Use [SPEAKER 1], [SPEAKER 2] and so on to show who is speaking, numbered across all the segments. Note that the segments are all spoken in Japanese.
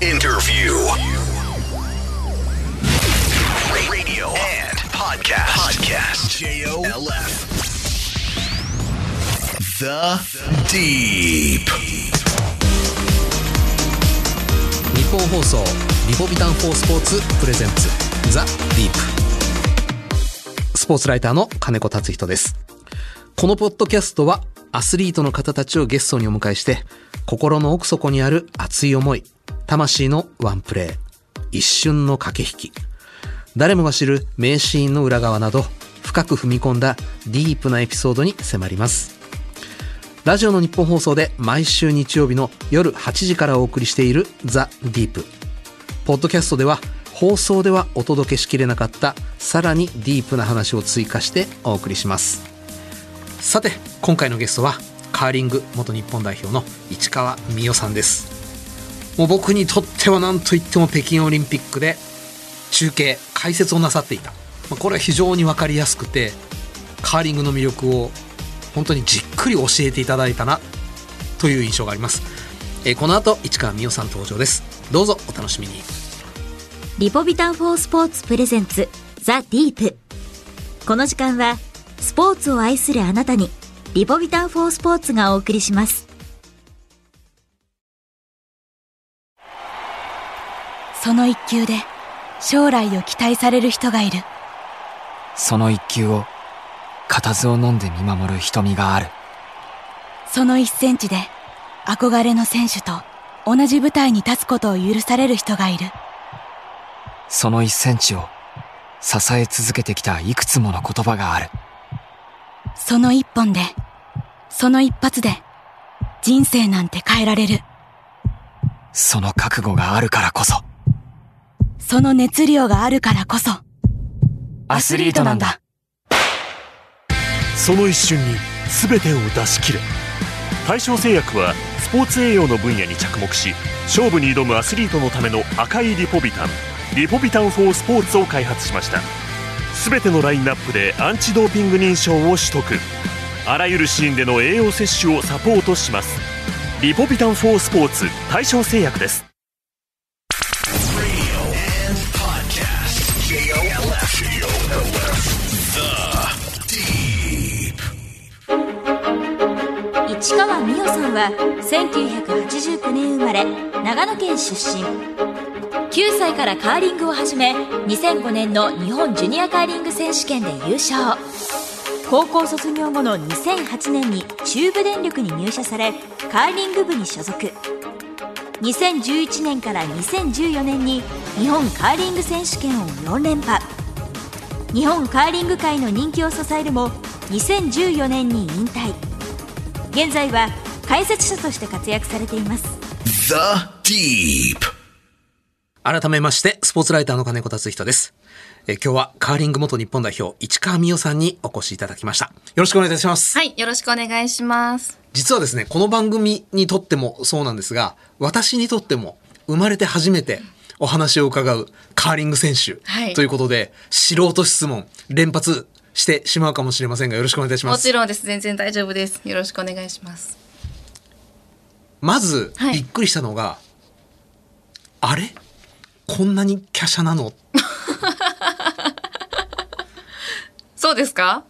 [SPEAKER 1] Interview. Radio and podcast. Podcast. J-O-L-F. The Deep.
[SPEAKER 2] 日本放送リポビタン4スポーツプレゼンツザ・ディープスポーツライターの金子達人ですこのポッドキャストはアスリートの方たちをゲストにお迎えして心の奥底にある熱い思い魂のワンプレー一瞬の駆け引き。誰もが知る名シーンの裏側など深く踏み込んだディープなエピソードに迫ります。ラジオの日本放送で毎週日曜日の夜8時からお送りしているザ・ディープ。ポッドキャストでは放送ではお届けしきれなかったさらにディープな話を追加してお送りします。さて今回のゲストはカーリング元日本代表の市川美代さんです。もう僕にとっては何と言っても北京オリンピックで中継解説をなさっていた。まあこれは非常に分かりやすくてカーリングの魅力を本当にじっくり教えていただいたなという印象があります、えーこの後市川美代さん登場です。どうぞお楽しみに。
[SPEAKER 3] リポビタン4スポーツプレゼンツザ・ディープ。この時間はスポーツを愛するあなたにリポビタン4スポーツがお送りします。
[SPEAKER 4] その一球で将来を期待される人がいる。
[SPEAKER 5] その一球を固唾を飲んで見守る瞳がある。
[SPEAKER 4] その一センチで憧れの選手と同じ舞台に立つことを許される人がいる。
[SPEAKER 5] その一センチを支え続けてきたいくつもの言葉がある。
[SPEAKER 4] その一本でその一発で人生なんて変えられる。
[SPEAKER 5] その覚悟があるからこそ
[SPEAKER 4] その熱量があるからこそ。
[SPEAKER 5] アスリートなんだ。
[SPEAKER 6] その一瞬に全てを出し切れ。大正製薬はスポーツ栄養の分野に着目し勝負に挑むアスリートのための赤いリポビタンリポビタン4スポーツを開発しました。全てのラインナップでアンチドーピング認証を取得。あらゆるシーンでの栄養摂取をサポートします。リポビタン4スポーツ大正製薬です
[SPEAKER 3] 川美代さんは1989年生まれ長野県出身。9歳からカーリングを始め2005年の日本ジュニアカーリング選手権で優勝。高校卒業後の2008年に中部電力に入社されカーリング部に所属。2011年から2014年に日本カーリング選手権を4連覇。日本カーリング界の人気を支えるも2014年に引退。現在は解説者として活躍されています。
[SPEAKER 1] The Deep.
[SPEAKER 2] 改めましてスポーツライターの金子達人です。えー今日はカーリング元日本代表市川美代さんにお越しいただきました。よろしくお願いいたします。
[SPEAKER 7] はい、よろしくお願いします。
[SPEAKER 2] 実はですねこの番組にとってもそうなんですが私にとっても生まれて初めてお話を伺うカーリング選手、
[SPEAKER 7] はい。
[SPEAKER 2] ということで素人質問連発してしまうかもしれませんがよろしくお願いします
[SPEAKER 7] もちろんです。全然大丈夫です。よろしくお願いします。
[SPEAKER 2] まず、
[SPEAKER 7] はい
[SPEAKER 2] びっくりしたのがあれ？こんなに華奢なの？
[SPEAKER 7] そうですか？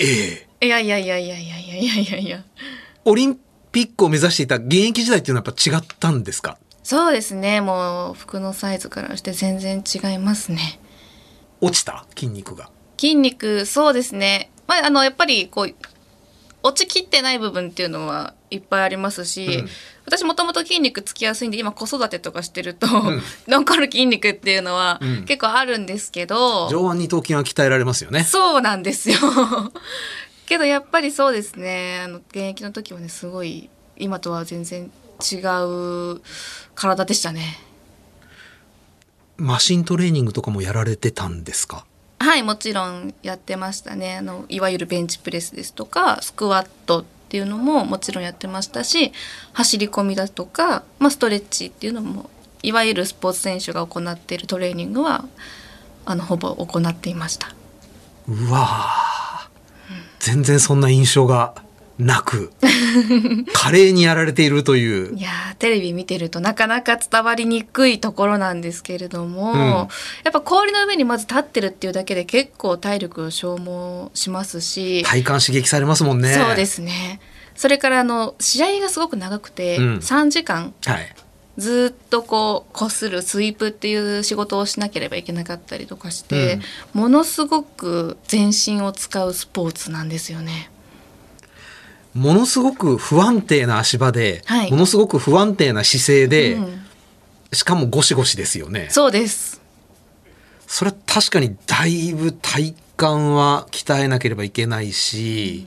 [SPEAKER 2] ええ
[SPEAKER 7] いやいやいやいやいやいやいやいやいや。
[SPEAKER 2] オリンピックを目指していた現役時代っていうのはやっぱ違ったんですか？
[SPEAKER 7] そうですね。もう服のサイズからして全然違いますね。
[SPEAKER 2] 落ちた？筋肉が
[SPEAKER 7] 筋肉、そうですね。まあ、あの、やっぱりこう、落ちきってない部分っていうのはいっぱいありますし、
[SPEAKER 2] うん
[SPEAKER 7] 私もともと筋肉つきやすいんで今子育てとかしてると、残る筋肉っていうのは
[SPEAKER 2] うん
[SPEAKER 7] 結構あるんですけど、
[SPEAKER 2] 上腕二頭筋は鍛えられますよね
[SPEAKER 7] そうなんですよ。けどやっぱりそうですね。あの現役の時はねすごい今とは全然違う体でしたね。
[SPEAKER 2] マシントレーニングとかもやられてたんですか？
[SPEAKER 7] はいもちろんやってましたね。あのいわゆるベンチプレスですとかスクワットっていうのももちろんやってましたし走り込みだとか、まあ、ストレッチっていうのもいわゆるスポーツ選手が行っているトレーニングはあのほぼ行っていました。
[SPEAKER 2] うわー全然そんな印象がなく、華麗にやられているという
[SPEAKER 7] い。やーテレビ見てるとなかなか伝わりにくいところなんですけれども、
[SPEAKER 2] うん
[SPEAKER 7] やっぱ氷の上にまず立ってるっていうだけで結構体力を消耗しますし、
[SPEAKER 2] 体感刺激されますもんね。
[SPEAKER 7] そうで。すねそれからあの試合がすごく長くて、
[SPEAKER 2] うん
[SPEAKER 7] 3時間
[SPEAKER 2] はい。
[SPEAKER 7] ずっとこうこするスイープっていう仕事をしなければいけなかったりとかして、ものすごく全身を使うスポーツなんですよね。
[SPEAKER 2] ものすごく不安定な足場で、
[SPEAKER 7] はい
[SPEAKER 2] ものすごく不安定な姿勢で、
[SPEAKER 7] うん
[SPEAKER 2] しかもゴシゴシですよね。
[SPEAKER 7] そうです
[SPEAKER 2] それは確かにだいぶ体幹は鍛えなければいけないし、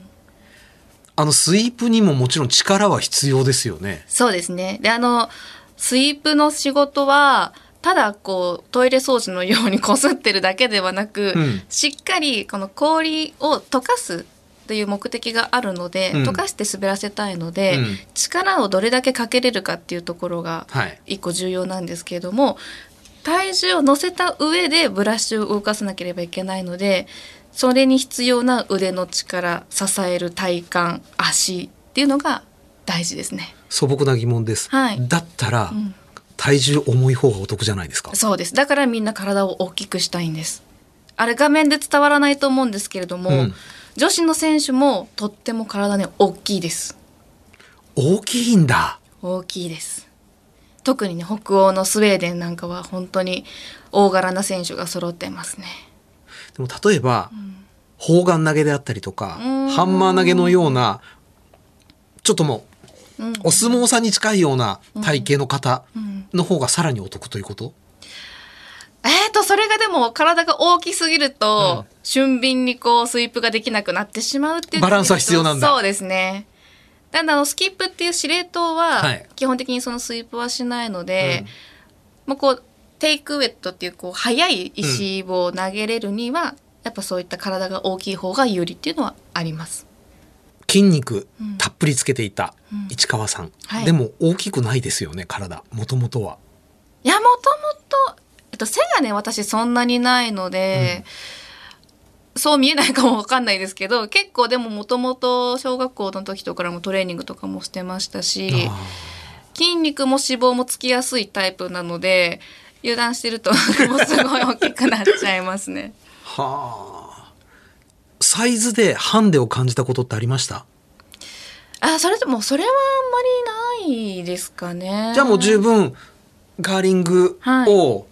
[SPEAKER 2] あのスイープにももちろん力は必要ですよね。
[SPEAKER 7] そうですね。で、あの、スイープの仕事は、ただこうトイレ掃除のようにこすってるだけではなく、
[SPEAKER 2] うん
[SPEAKER 7] しっかりこの氷を溶かすという目的があるので、
[SPEAKER 2] うん
[SPEAKER 7] 溶かして滑らせたいので、
[SPEAKER 2] うん
[SPEAKER 7] 力をどれだけかけれるかっていうところが
[SPEAKER 2] はい。
[SPEAKER 7] 一個重要なんですけれども体重を乗せた上でブラッシュを動かさなければいけないのでそれに必要な腕の力支える体幹足っていうのが大事ですね。
[SPEAKER 2] 素朴な疑問です。
[SPEAKER 7] はい
[SPEAKER 2] だったら、
[SPEAKER 7] ん
[SPEAKER 2] 体重重い方がお得じゃないですか？
[SPEAKER 7] そうです。だからみんな体を大きくしたいんです。あれ画面で伝わらないと思うんですけれども、
[SPEAKER 2] うん
[SPEAKER 7] 女子の選手もとっても体ね大きいです。
[SPEAKER 2] 大きいんだ。
[SPEAKER 7] 大きいです。特にね北欧のスウェーデンなんかは本当に大柄な選手が揃ってますね。
[SPEAKER 2] でも例えば、砲丸投げであったりとか、
[SPEAKER 7] ん
[SPEAKER 2] ハンマー投げのような、ちょっともう、
[SPEAKER 7] うん
[SPEAKER 2] お相撲さんに近いような体型の方
[SPEAKER 7] ん
[SPEAKER 2] の方がさらにお得ということ、
[SPEAKER 7] えーとそれがでも体が大きすぎると、俊敏にこうスイープができなくなってしまうっていう
[SPEAKER 2] バランスは必要なんだ。
[SPEAKER 7] そうですね。ただあのスキップっていう司令塔
[SPEAKER 2] は
[SPEAKER 7] はい。基本的にそのスイープはしないので、もうこうテイクウェットっていうこう速い石を投げれるには、やっぱそういった体が大きい方が有利っていうのはあります。
[SPEAKER 2] 筋肉
[SPEAKER 7] うん
[SPEAKER 2] たっぷりつけていた
[SPEAKER 7] うん。
[SPEAKER 2] 市川さん、
[SPEAKER 7] はい。
[SPEAKER 2] でも大きくないですよね体。もともとは。い
[SPEAKER 7] やもともと、えっと、背がね私そんなにないので、そう見えないかもわかんないですけど結構でももともと小学校の時とかからもトレーニングとかもしてましたし
[SPEAKER 2] あ
[SPEAKER 7] 筋肉も脂肪もつきやすいタイプなので油断してると もうすごい大きくなっちゃいますね。
[SPEAKER 2] ーはあサイズでハンデを感じたことってありました？
[SPEAKER 7] あそれでもそれはあんまりないですかね。
[SPEAKER 2] じゃあもう十分カーリング
[SPEAKER 7] はい
[SPEAKER 2] を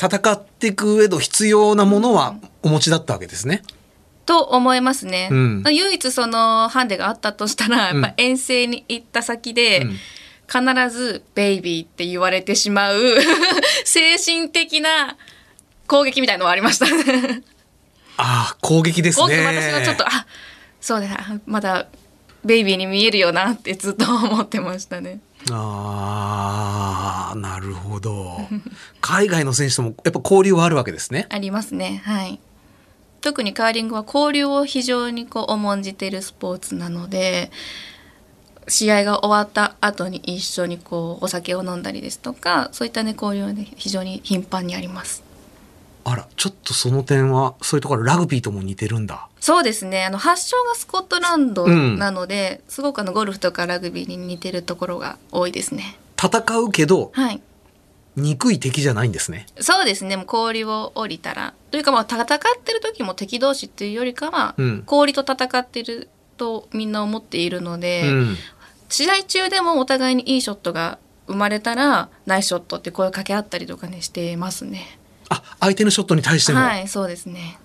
[SPEAKER 2] 戦っていく上で必要なものはお持ちだったわけですね。
[SPEAKER 7] と思いますね、
[SPEAKER 2] うん
[SPEAKER 7] 唯一そのハンデがあったとしたらやっ
[SPEAKER 2] うん
[SPEAKER 7] ぱ遠征に行った先で、
[SPEAKER 2] うん
[SPEAKER 7] 必ず「ベイビー」って言われてしまう 精神的な攻撃みたいのはありましたね。
[SPEAKER 2] ああ攻撃ですね。
[SPEAKER 7] 私のちょっとあそうだまだベイビーに見えるよなってずっと思ってましたね。
[SPEAKER 2] ああなるほど。海外の選手ともやっぱ交流はあるわけですね。
[SPEAKER 7] ありますねはい。特にカーリングは交流を非常にこう重んじているスポーツなので試合が終わった後に一緒にこうお酒を飲んだりですとかそういったね交流はね非常に頻繁にあります。
[SPEAKER 2] あらちょっとその点はそういうところラグビーとも似てるんだ。
[SPEAKER 7] そうですねあの発祥がスコットランドなので、すごくあのゴルフとかラグビーに似てるところが多いですね。
[SPEAKER 2] 戦うけど
[SPEAKER 7] はい
[SPEAKER 2] 憎い敵じゃないんですね。
[SPEAKER 7] そうですねもう氷を降りたらというかまあ戦ってる時も敵同士っていうよりかは、
[SPEAKER 2] うん
[SPEAKER 7] 氷と戦ってるとみんな思っているので、
[SPEAKER 2] うん。
[SPEAKER 7] 試合中でもお互いにいいショットが生まれたらナイスショットって声を掛け合ったりとかねしてますね。
[SPEAKER 2] あ相手のショットに対しても、
[SPEAKER 7] はいそうですね。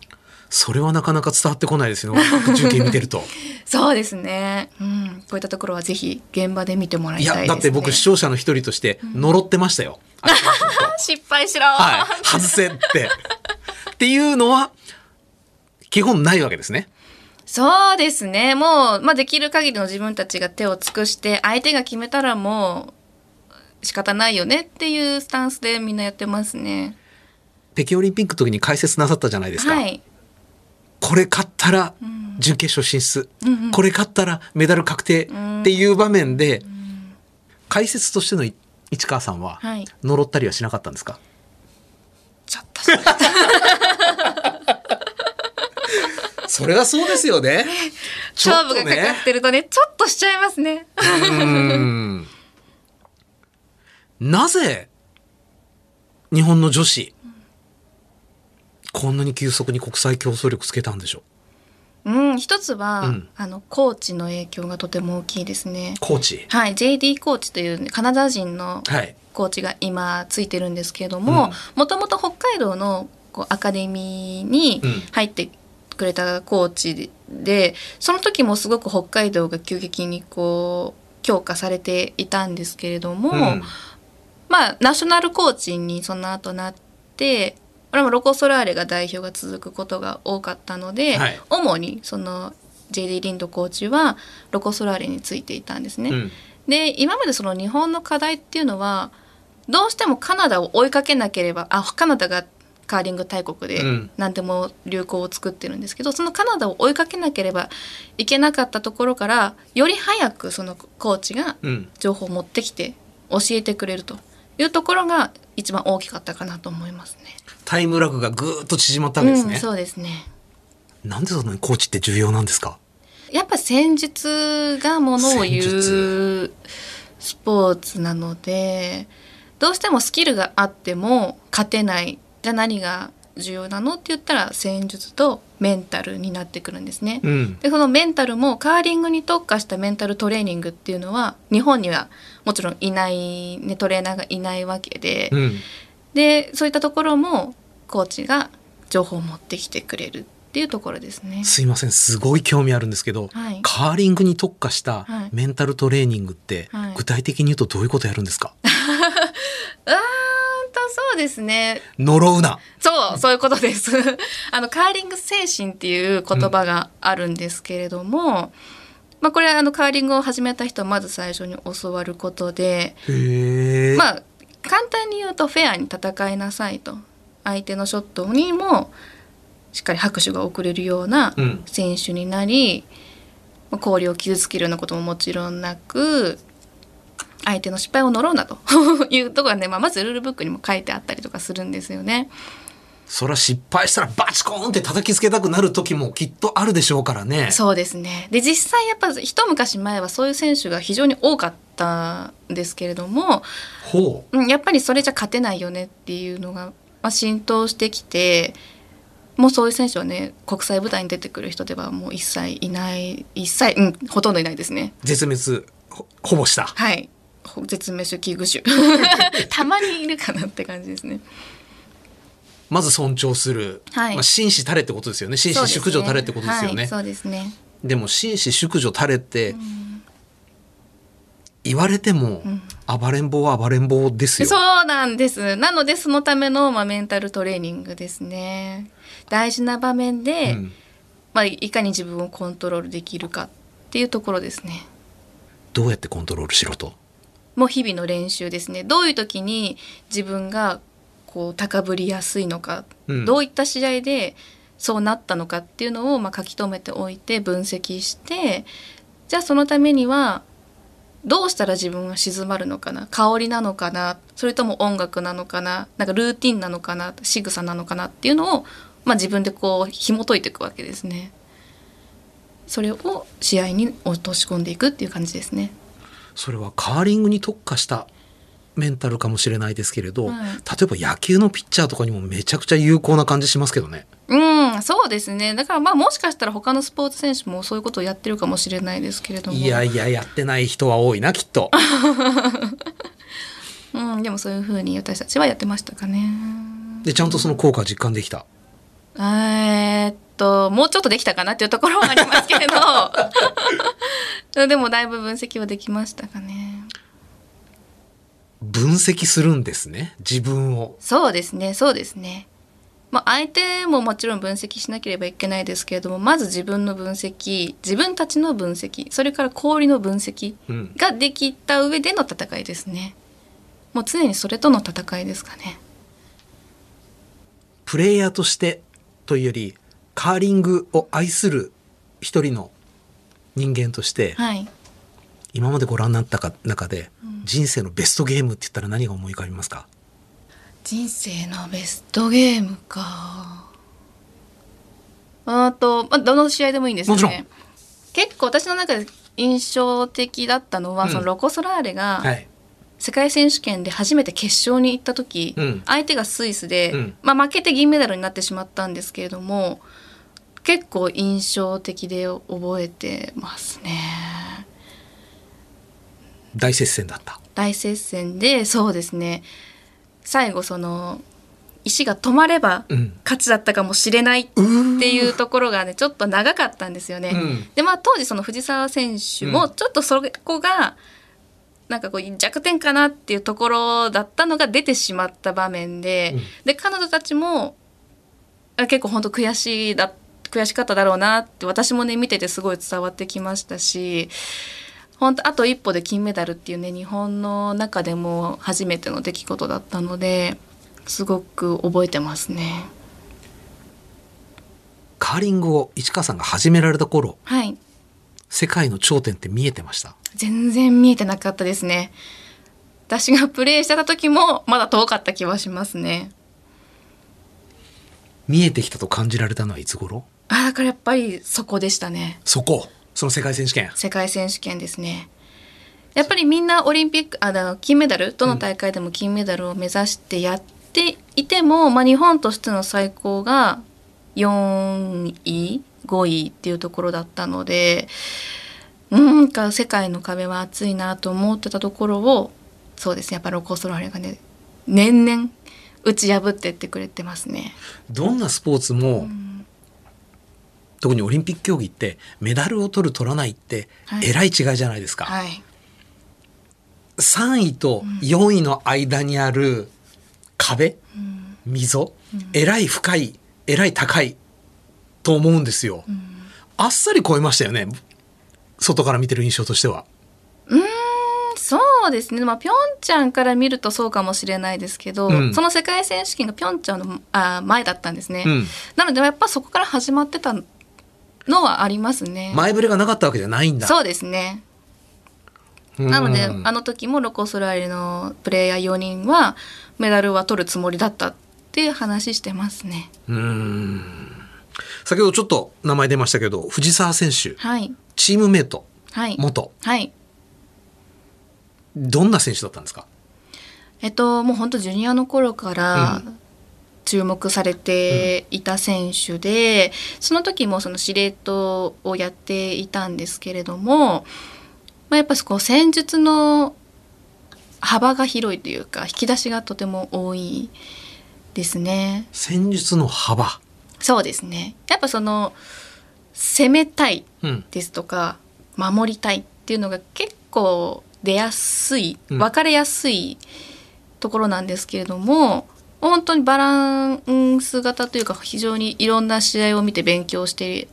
[SPEAKER 2] それはなかなか伝わってこないですよ 中継見てると。
[SPEAKER 7] そうですね。うんこういったところはぜひ現場で見てもらい
[SPEAKER 2] い
[SPEAKER 7] たいです、ね。
[SPEAKER 2] やだって僕視聴者の一人として呪ってましたよ。
[SPEAKER 7] 失敗しろ、
[SPEAKER 2] はい、外せって。っていうのは基本ないわけですね。
[SPEAKER 7] そうですねもう、まあ、できる限りの自分たちが手を尽くして相手が決めたらもう仕方ないよねっていうスタンスでみんなやってますね。
[SPEAKER 2] 北京オリンピックの時に解説なさったじゃないですか。
[SPEAKER 7] はい。
[SPEAKER 2] これ勝ったら準決勝進出、これ勝ったらメダル確定っていう場面で、解説としてのい市川さんは
[SPEAKER 7] はい。
[SPEAKER 2] 呪ったりはしなかったんですか、
[SPEAKER 7] ちょっと
[SPEAKER 2] それはそうですよね。
[SPEAKER 7] 勝負がかかってるとね、ちょっとしちゃいますね。
[SPEAKER 2] なぜ日本の女子こんなに急速に国際競争力つけたんでしょう。
[SPEAKER 7] うん、一つは、
[SPEAKER 2] うん。
[SPEAKER 7] あの、コーチの影響がとても大きいですね。
[SPEAKER 2] コーチ
[SPEAKER 7] はい、JD コーチというカナダ人の
[SPEAKER 2] はい。
[SPEAKER 7] コーチが今ついてるんですけれども
[SPEAKER 2] うん。
[SPEAKER 7] もともと北海道のこうアカデミーに
[SPEAKER 2] うん。
[SPEAKER 7] 入ってくれたコーチでその時もすごく北海道が急激にこう強化されていたんですけれども、
[SPEAKER 2] うん。
[SPEAKER 7] まあナショナルコーチにその後なってこれもロコ・ソラーレが代表が続くことが多かったので、
[SPEAKER 2] はい
[SPEAKER 7] 主にその JD リンドコーチはロコ・ソラーレについていたんですね。
[SPEAKER 2] うん
[SPEAKER 7] で今までその日本の課題っていうのはどうしてもカナダを追いかけなければあカナダがカーリング大国で
[SPEAKER 2] うん
[SPEAKER 7] 何でも流行を作ってるんですけど、そのカナダを追いかけなければいけなかったところからより早くそのコーチが
[SPEAKER 2] うん
[SPEAKER 7] 情報を持ってきて教えてくれるというところが一番大きかったかなと思いますね。
[SPEAKER 2] タイムラグがぐーっと縮まったわけですね、
[SPEAKER 7] うん、そうですね。
[SPEAKER 2] なんでそんなにコーチって重要なんですか？
[SPEAKER 7] やっぱ戦術がものを言
[SPEAKER 2] 戦
[SPEAKER 7] うスポーツなのでどうしてもスキルがあっても勝てないじゃあ何が重要なのって言ったら戦術とメンタルになってくるんですね。
[SPEAKER 2] うん
[SPEAKER 7] でそのメンタルもカーリングに特化したメンタルトレーニングっていうのは日本にはもちろんいない、ね、トレーナーがいないわけで、
[SPEAKER 2] うん
[SPEAKER 7] でそういったところもコーチが情報を持ってきてくれるっていうところですね。
[SPEAKER 2] すいません。すごい興味あるんですけど、
[SPEAKER 7] はい。
[SPEAKER 2] カーリングに特化した
[SPEAKER 7] はい。
[SPEAKER 2] メンタルトレーニングって、
[SPEAKER 7] はい。
[SPEAKER 2] 具体的に言うとどういうことやるんですか？
[SPEAKER 7] そうですね。
[SPEAKER 2] 呪うな。
[SPEAKER 7] そうそういうことです。あのカーリング精神っていう言葉があるんですけれども、まあこれはあのカーリングを始めた人はまず最初に教わることでまあ簡単に言うとフェアに戦いなさいと。相手のショットにもしっかり拍手が送れるような
[SPEAKER 2] うん。
[SPEAKER 7] 選手になり、まあ氷を傷つけるようなことももちろんなく相手の失敗を呪うなと。いうところがね、まあ、まずルールブックにも書いてあったりとかするんですよね。
[SPEAKER 2] そりゃ失敗したらバチコーンって叩きつけたくなる時もきっとあるでしょうからね。
[SPEAKER 7] そうですね。で実際やっぱ一昔前はそういう選手が非常に多かったんですけれども、
[SPEAKER 2] ほう。
[SPEAKER 7] うん、やっぱりそれじゃ勝てないよねっていうのが、まあ、浸透してきてもうそういう選手はね国際舞台に出てくる人ではもう一切いない一切、うん、ほとんどいないですね。
[SPEAKER 2] 絶滅ほほぼした。
[SPEAKER 7] はい。ほ絶滅種危惧種。たまにいるかなって感じですね。
[SPEAKER 2] まず尊重する、
[SPEAKER 7] はい。
[SPEAKER 2] まあ、紳士たれってことですよね。紳士淑女たれってことですよね。
[SPEAKER 7] はい、そうですね。
[SPEAKER 2] でも紳士淑女たれって、言われても、暴れん坊は暴れん坊ですよ。
[SPEAKER 7] そうなんです。なのでそのための、まあ、メンタルトレーニングですね。大事な場面で、
[SPEAKER 2] うん。
[SPEAKER 7] まあ、いかに自分をコントロールできるかっていうところですね。
[SPEAKER 2] どうやってコントロールしろと？
[SPEAKER 7] もう日々の練習ですね。どういう時に自分がこう高ぶりやすいのか、
[SPEAKER 2] うん
[SPEAKER 7] どういった試合でそうなったのかっていうのをまあ書き留めておいて分析して、じゃあそのためにはどうしたら自分が静まるのかな香りなのかなそれとも音楽なのかななんかルーティンなのかな仕草なのかなっていうのを、まあ、自分でこう紐解いていくわけですね。それを試合に落とし込んでいくっていう感じですね。
[SPEAKER 2] それはカーリングに特化したメンタルかもしれないですけれど、
[SPEAKER 7] はい
[SPEAKER 2] 例えば野球のピッチャーとかにもめちゃくちゃ有効な感じしますけどね
[SPEAKER 7] うん、そうですね。だからまあもしかしたら他のスポーツ選手もそういうことをやってるかもしれないですけれども。
[SPEAKER 2] いやいややってない人は多いなきっと
[SPEAKER 7] うん、でもそういうふうに私たちはやってましたかね。
[SPEAKER 2] でちゃんとその効果実感できた？
[SPEAKER 7] えーっと、もうちょっとできたかなっていうところはありますけれど、でもだいぶ分析はできましたかね。
[SPEAKER 2] 分析するんですね。自分を。
[SPEAKER 7] そうですね、そうですね。まあ、相手ももちろん分析しなければいけないですけれどもまず自分の分析自分たちの分析それから氷の分析
[SPEAKER 2] うん。
[SPEAKER 7] ができた上での戦いですね。もう常にそれとの戦いですかね。
[SPEAKER 2] プレイヤーとしてというよりカーリングを愛する一人の人間として、
[SPEAKER 7] はい
[SPEAKER 2] 今までご覧になったか中で、人生のベストゲームって言ったら何が思い浮かびますか？
[SPEAKER 7] 人生のベストゲームか。あと、まあ、どの試合でもいいんですよ
[SPEAKER 2] もちろ
[SPEAKER 7] ね結構私の中で印象的だったのは、
[SPEAKER 2] うん。
[SPEAKER 7] そのロコ・ソラーレが
[SPEAKER 2] はい。
[SPEAKER 7] 世界選手権で初めて決勝に行った時、
[SPEAKER 2] うん。
[SPEAKER 7] 相手がスイスで、
[SPEAKER 2] うん。
[SPEAKER 7] まあ、負けて銀メダルになってしまったんですけれども結構印象的で覚えてますね。
[SPEAKER 2] 大接戦だった。
[SPEAKER 7] 大接戦でそうですね最後その石が止まれば
[SPEAKER 2] うん。
[SPEAKER 7] 勝ちだったかもしれないっていうところがねちょっと長かったんですよね。
[SPEAKER 2] うん
[SPEAKER 7] でまあ当時その藤澤選手もちょっとそこがなんかこう弱点かなっていうところだったのが出てしまった場面で、
[SPEAKER 2] うん
[SPEAKER 7] で彼女たちもあ結構本当悔しいだ悔しかっただろうなって私もね見ててすごい伝わってきましたし本当あと一歩で金メダルっていうね日本の中でも初めての出来事だったのですごく覚えてますね。
[SPEAKER 2] カーリングを市川さんが始められた頃、
[SPEAKER 7] はい
[SPEAKER 2] 世界の頂点って見えてました？
[SPEAKER 7] 全然見えてなかったですね私がプレイしてた時もまだ遠かった気はしますね
[SPEAKER 2] 見えてきたと感じられたのはいつ頃？
[SPEAKER 7] あだからやっぱりそこでしたね
[SPEAKER 2] そこ。その世界選手権。
[SPEAKER 7] 世界選手権ですねやっぱりみんなオリンピックあの金メダルどの大会でも金メダルを目指してやっていても、まあ、日本としての最高が4位5位っていうところだったのでうんか世界の壁は厚いなと思ってたところをそうですねやっぱロコ・ソラーレがね年々打ち破ってってくれてますね。
[SPEAKER 2] どんなスポーツも、特にオリンピック競技ってメダルを取る取らないって
[SPEAKER 7] はい。
[SPEAKER 2] えらい違いじゃないですか。
[SPEAKER 7] はい、
[SPEAKER 2] 3位と4位の間にある壁、溝、えらい深いえらい高いと思うんですよ、あっさり超えましたよね。外から見てる印象としては。
[SPEAKER 7] そうですね、まあ、ピョンチャンから見るとそうかもしれないですけど、
[SPEAKER 2] うん。
[SPEAKER 7] その世界選手権がピョンチャンのあ前だったんですね、
[SPEAKER 2] うん。
[SPEAKER 7] なのでやっぱそこから始まってたのはありますね。
[SPEAKER 2] 前触れがなかったわけじゃないんだ。
[SPEAKER 7] そうですね。
[SPEAKER 2] うん。
[SPEAKER 7] なので、あの時もロコ・ソラーレのプレイヤー4人はメダルは取るつもりだったっていう話してますね。
[SPEAKER 2] うん。先ほどちょっと名前出ましたけど藤澤選手。
[SPEAKER 7] はい。
[SPEAKER 2] チームメイト。
[SPEAKER 7] はい。
[SPEAKER 2] 元。
[SPEAKER 7] はい。
[SPEAKER 2] どんな選手だったんですか？
[SPEAKER 7] えっともう本当ジュニアの頃から
[SPEAKER 2] う
[SPEAKER 7] 注目されていた選手で、その時もその司令塔をやっていたんですけれども、まあ、やっぱこう戦術の幅が広いというか引き出しがとても多いですね。
[SPEAKER 2] 戦術の幅？
[SPEAKER 7] そうですね。やっぱその攻めたい
[SPEAKER 2] うん。
[SPEAKER 7] ですとか守りたいっていうのが結構出やすい
[SPEAKER 2] うん。
[SPEAKER 7] 分かれやすいところなんですけれども、本当にバランス型というか非常にいろんな試合を見て勉強して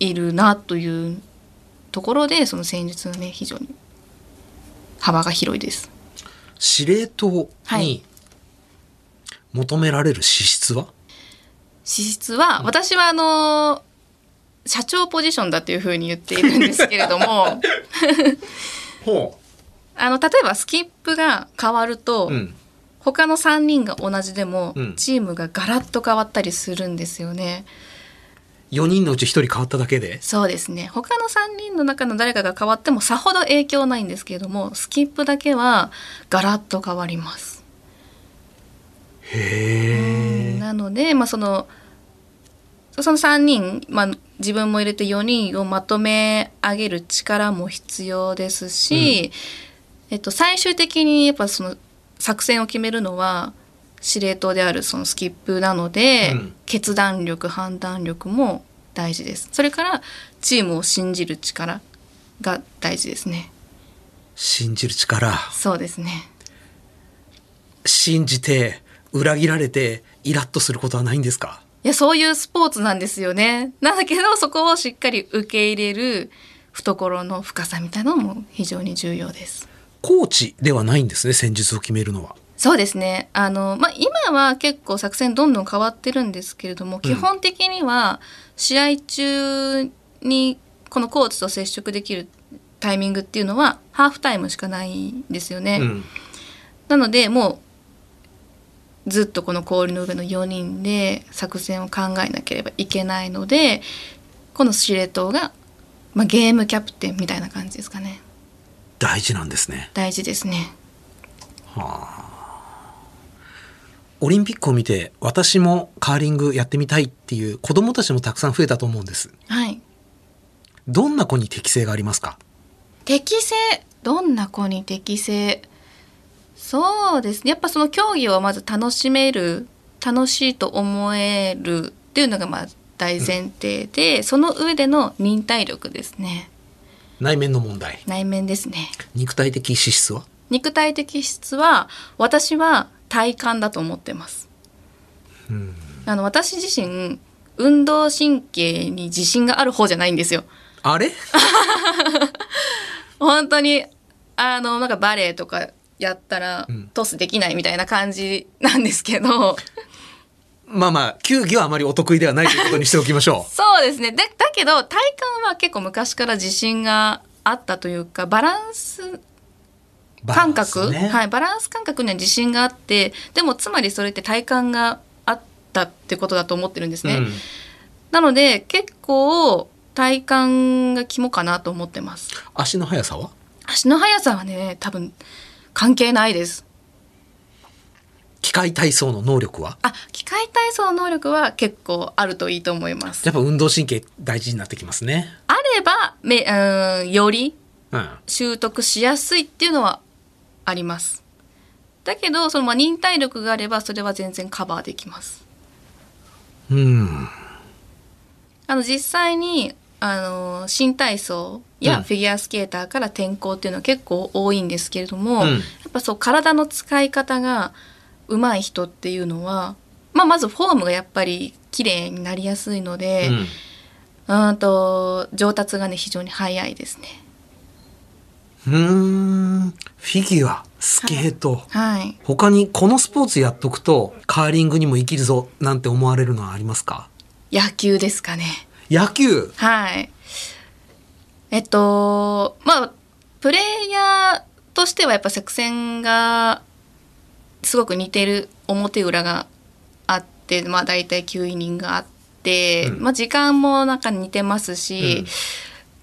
[SPEAKER 7] いるなというところでその戦術のね非常に幅が広いです。
[SPEAKER 2] 司令塔に
[SPEAKER 7] はい
[SPEAKER 2] 求められる資質は、
[SPEAKER 7] 資質は、私はあの社長ポジションだというふうに言っているんですけれども。
[SPEAKER 2] ほ
[SPEAKER 7] あの例えばスキップが変わると、
[SPEAKER 2] う、うん、
[SPEAKER 7] 他の3人が同じでも、
[SPEAKER 2] うん。
[SPEAKER 7] チームがガラッと変わったりするんですよね。
[SPEAKER 2] 4人のうち1人変わっただけで？
[SPEAKER 7] そうですね。他の3人の中の誰かが変わってもさほど影響ないんですけれどもスキップだけはガラッと変わります。
[SPEAKER 2] へえ
[SPEAKER 7] なので、まあ、そのその3人、まあ、自分も入れて4人をまとめ上げる力も必要ですし、えっと、最終的にやっぱその作戦を決めるのは司令塔であるそのスキップなので、
[SPEAKER 2] うん。
[SPEAKER 7] 決断力判断力も大事です。それからチームを信じる力が大事ですね。
[SPEAKER 2] 信じる力。
[SPEAKER 7] そうですね。
[SPEAKER 2] 信じて裏切られてイラッとすることはないんですか？
[SPEAKER 7] いやそういうスポーツなんですよね。なんだけどそこをしっかり受け入れる懐の深さみたいなのも非常に重要です。
[SPEAKER 2] コーチではないんですね戦術を決めるのは
[SPEAKER 7] そうですね。あのまあ今は結構作戦どんどん変わってるんですけれども、基本的には試合中にこのコーチと接触できるタイミングっていうのはハーフタイムしかないんですよね。
[SPEAKER 2] うん
[SPEAKER 7] なのでもうずっとこの氷の上の4人で作戦を考えなければいけないのでこの司令塔がまあ、ゲームキャプテンみたいな感じですかね
[SPEAKER 2] 大事なんですね。
[SPEAKER 7] 大事ですね。
[SPEAKER 2] オリンピックを見て私もカーリングやってみたいっていう子供たちもたくさん増えたと思うんです。
[SPEAKER 7] はい。
[SPEAKER 2] どんな子に適性がありますか？
[SPEAKER 7] 適正どんな子に適正そうですね。やっぱその競技をまず楽しめる楽しいと思えるっていうのがまあ大前提で、その上での忍耐力ですね
[SPEAKER 2] 内面の問題。
[SPEAKER 7] 内面ですね。
[SPEAKER 2] 肉体的資質は？
[SPEAKER 7] 肉体的質は私は体感だと思ってます、あの私自身運動神経に自信がある方じゃないんですよ。
[SPEAKER 2] あれ？
[SPEAKER 7] 本当にあのなんかバレエとかやったら
[SPEAKER 2] ん。
[SPEAKER 7] トスできないみたいな感じなんですけど、
[SPEAKER 2] まあまあ、球技はあまりお得意ではないということにしておきましょ
[SPEAKER 7] そうですね。でだけど体感は結構昔から自信があったというかバランス
[SPEAKER 2] う。
[SPEAKER 7] 感覚、
[SPEAKER 2] バランスね。
[SPEAKER 7] はい、バランス感覚には自信があってでもつまりそれって体感があったってことだと思ってるんですね、
[SPEAKER 2] うん。
[SPEAKER 7] なので結構体感が肝かなと思ってます。
[SPEAKER 2] 足の速さは？
[SPEAKER 7] 足の速さはね多分関係ないです
[SPEAKER 2] 機械体操の能力は？
[SPEAKER 7] あ機械体操の能力は結構あるといいと思います
[SPEAKER 2] やっぱ運動神経大事になってきますね。
[SPEAKER 7] あればめうんより
[SPEAKER 2] うん。
[SPEAKER 7] 習得しやすいっていうのはありますだけどそのまあ忍耐力があればそれは全然カバーできます
[SPEAKER 2] うん。
[SPEAKER 7] あの実際にあの新体操や
[SPEAKER 2] うん
[SPEAKER 7] フィギュアスケーターから転向っていうのは結構多いんですけれども、
[SPEAKER 2] うん
[SPEAKER 7] やっぱそう体の使い方が上手い人っていうのは、まあ、まずフォームがやっぱり綺麗になりやすいので、
[SPEAKER 2] うん
[SPEAKER 7] うんと上達がね非常に早いですね。
[SPEAKER 2] うーん。フィギュア、スケート。
[SPEAKER 7] はい、
[SPEAKER 2] 他にこのスポーツやっとくとカーリングにも生きるぞなんて思われるのはありますか？
[SPEAKER 7] 野球ですかね。
[SPEAKER 2] 野球？
[SPEAKER 7] はい。えっとまあプレイヤーとしてはやっぱ作戦がすごく似てる表裏があってまあ大体9イニングがあって、
[SPEAKER 2] うん。
[SPEAKER 7] まあ時間もなんか似てますし、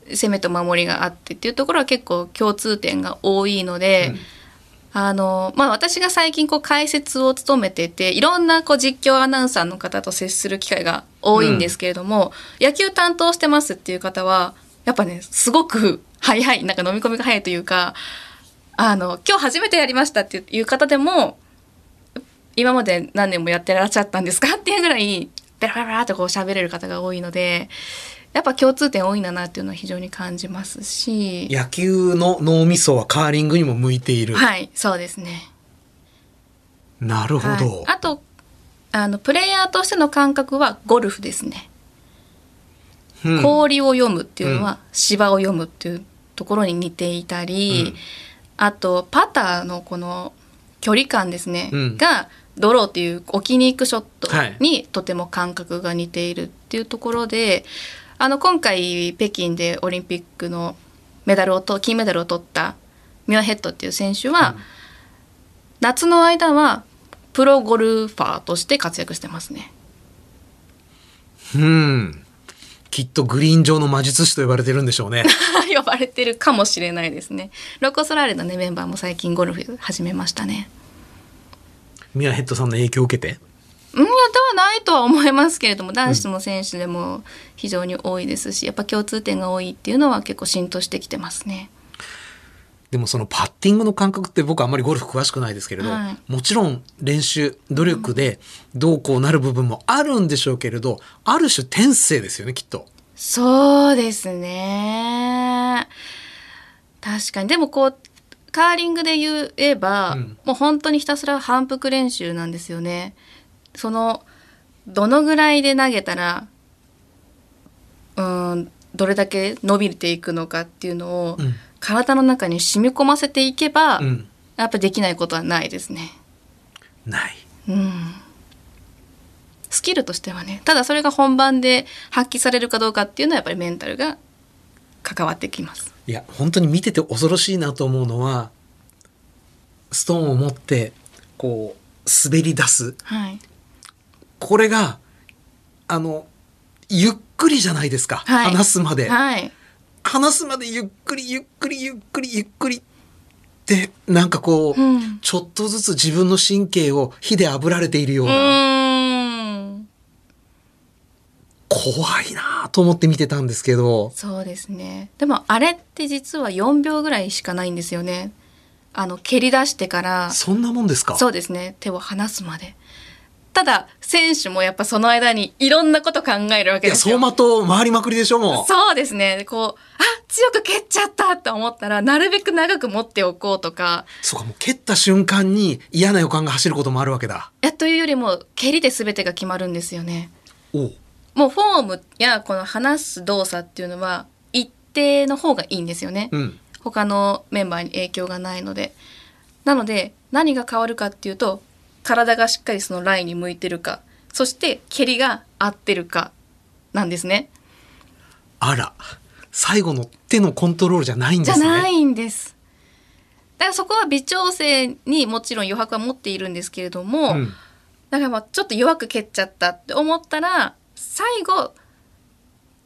[SPEAKER 7] 攻めと守りがあってっていうところは結構共通点が多いので、あのまあ、私が最近こう解説を務めてていろんなこう実況アナウンサーの方と接する機会が多いんですけれども、野球担当してますっていう方はやっぱねすごく早いなんか飲み込みが早いというかあの今日初めてやりましたっていう方でも今まで何年もやってらっしゃったんですか？っていうぐらいベラベラベラっとこう喋れる方が多いのでやっぱ共通点多いんだなっていうのは非常に感じますし。
[SPEAKER 2] 野球の脳みそはカーリングにも向いている、
[SPEAKER 7] はいそうですね。
[SPEAKER 2] なるほど、
[SPEAKER 7] はい、あとあのプレイヤーとしての感覚はゴルフですね、
[SPEAKER 2] うん。
[SPEAKER 7] 氷を読むっていうのは芝を読むっていうところに似ていたり、
[SPEAKER 2] うん。
[SPEAKER 7] あとパターのこの距離感ですね、
[SPEAKER 2] うん。
[SPEAKER 7] がドローっていう置きに行くショット
[SPEAKER 2] はい
[SPEAKER 7] にとても感覚が似ているっていうところで、あの今回北京でオリンピックのメダルをと金メダルを取ったミュアヘッドっていう選手は、夏の間はプロゴルファーとして活躍してますね。
[SPEAKER 2] うんきっとグリーン上の魔術師と呼ばれてるんでしょうね
[SPEAKER 7] 呼ばれてるかもしれないですね。ロコ・ソラーレのねメンバーも最近ゴルフ始めましたね。
[SPEAKER 2] ミアヘッドさんの影響を受けて？
[SPEAKER 7] うん、いやではないとは思いますけれども男子の選手でも非常に多いですしやっぱ共通点が多いっていうのは結構浸透してきてますね。
[SPEAKER 2] でもそのパッティングの感覚って僕あんまりゴルフ詳しくないですけれど、
[SPEAKER 7] はい
[SPEAKER 2] もちろん練習努力でどうこうなる部分もあるんでしょうけれどある種天性ですよねきっと。
[SPEAKER 7] そうですね確かにでもこうカーリングで言えば、
[SPEAKER 2] うん
[SPEAKER 7] もう本当にひたすら反復練習なんですよね。そのどのぐらいで投げたらうんどれだけ伸びていくのかっていうのを、
[SPEAKER 2] うん
[SPEAKER 7] 体の中に染み込ませていけば、
[SPEAKER 2] うん
[SPEAKER 7] やっぱできないことはないですね。
[SPEAKER 2] ない。
[SPEAKER 7] うんスキルとしてはねただそれが本番で発揮されるかどうかっていうのはやっぱりメンタルが関わってきます。
[SPEAKER 2] いや本当に見てて恐ろしいなと思うのはストーンを持ってこう滑り出す。
[SPEAKER 7] はい、
[SPEAKER 2] これがあのゆっくりじゃないですか、
[SPEAKER 7] はい。
[SPEAKER 2] 離すまで、
[SPEAKER 7] はい、
[SPEAKER 2] 離すまでゆっくりゆっくりゆっくりゆっくり。って、なんかこう、
[SPEAKER 7] うん。
[SPEAKER 2] ちょっとずつ自分の神経を火で炙られているよう
[SPEAKER 7] う
[SPEAKER 2] な、
[SPEAKER 7] ーん。
[SPEAKER 2] 怖いなと思って見てたんですけど、
[SPEAKER 7] そうですね。でもあれって実は4秒ぐらいしかないんですよね。あの蹴り出してから。
[SPEAKER 2] そんなもんですか？
[SPEAKER 7] そうですね。手を離すまで。ただ選手もやっぱその間にいろんなこと考えるわけですよ。
[SPEAKER 2] 走馬灯回りまくりでしょ、もう。
[SPEAKER 7] そうですね。こうあ強く蹴っちゃったって思ったらなるべく長く持っておこうとか。
[SPEAKER 2] そうか、もう蹴った瞬間に嫌な予感が走ることもあるわけだ。
[SPEAKER 7] やというよりも蹴りで全てが決まるんですよね。
[SPEAKER 2] おう
[SPEAKER 7] もうフォームやこの離す動作っていうのは一定の方がいいんですよね、
[SPEAKER 2] うん。
[SPEAKER 7] 他のメンバーに影響がないので。なので何が変わるかっていうと体がしっかりそのラインに向いてるかそして蹴りが合ってるかなんですね。
[SPEAKER 2] あら、最後の手のコントロールじゃないんですね。
[SPEAKER 7] じゃないんです。だからそこは微調整にもちろん余白は持っているんですけれども、
[SPEAKER 2] うん。
[SPEAKER 7] だからまあちょっと弱く蹴っちゃったって思ったら最後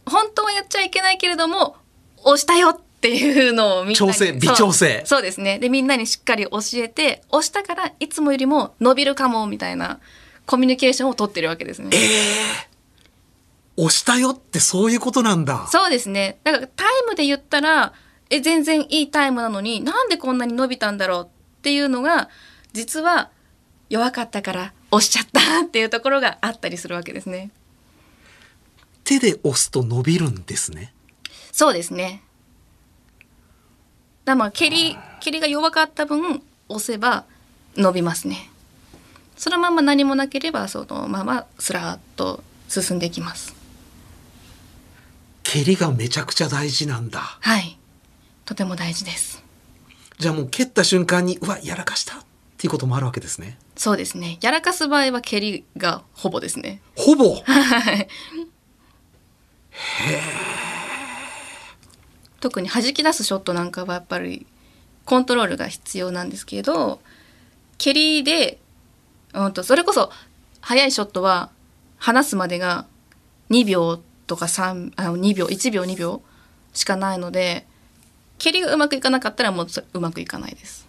[SPEAKER 7] 本当はやっちゃいけないけれども押したよっていうのをみんなに
[SPEAKER 2] 調整微調整
[SPEAKER 7] そうですねでみんなにしっかり教えて押したからいつもよりも伸びるかもみたいなコミュニケーションを取ってるわけですね。
[SPEAKER 2] 押したよってそういうことなんだ。
[SPEAKER 7] そうですねだからタイムで言ったらえ全然いいタイムなのになんでこんなに伸びたんだろうっていうのが実は弱かったから押しちゃったっていうところがあったりするわけですね。
[SPEAKER 2] 手で押すと伸びるんですね。
[SPEAKER 7] そうですね。だまあ蹴り蹴りが弱かった分押せば伸びますね。そのまま何もなければそのままスラーっと進んでいきます。
[SPEAKER 2] 蹴りがめちゃくちゃ大事なんだ。
[SPEAKER 7] はい。とても大事です。
[SPEAKER 2] じゃあもう蹴った瞬間に、うわ、やらかしたっていうこともあるわけですね。
[SPEAKER 7] そうですね。やらかす場合は蹴りがほぼですね。
[SPEAKER 2] ほぼ？
[SPEAKER 7] はい。特に弾き出すショットなんかはやっぱりコントロールが必要なんですけど蹴りで、うん、とそれこそ速いショットは離すまでが2秒とか3あ2秒1秒2秒しかないので蹴りがうまくいかなかったらもうそうまくいかないです。